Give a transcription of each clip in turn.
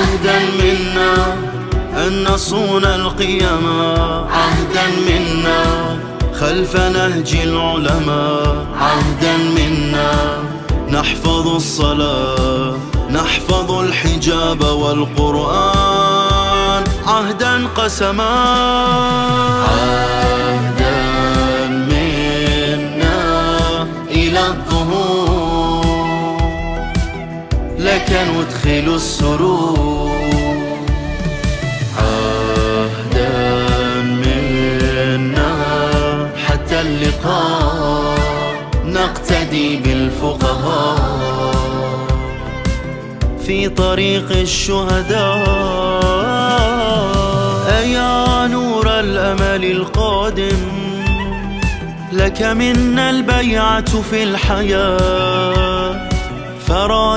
عهدا منا أن نصون القيم. عهدا منا خلف نهج العلماء. عهدا منا نحفظ الصلاة نحفظ الحجاب والقرآن. عهدا قسما. عهدا منا إلى الظهور. لك ندخل السرور. عهدا منا حتى اللقاء نقتدي بالفقهاء. في طريق الشهداء يا نور الأمل القادم؟ لك منا البيعة في الحياة.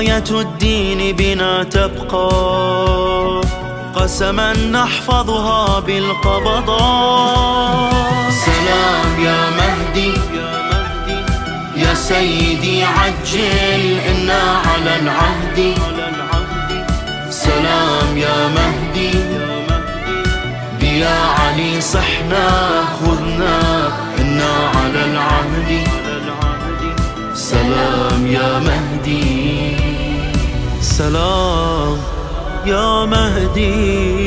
فراية الدين بنا تبقى. قسما نحفظها بالقبضاء سلام يا مهدي. يا سيدي عجل إنا على العهد. سلام يا مهدي. بيا علي صحنا خذنا إنا على العهد. سلام يا مهدي. سلام یا مهدی.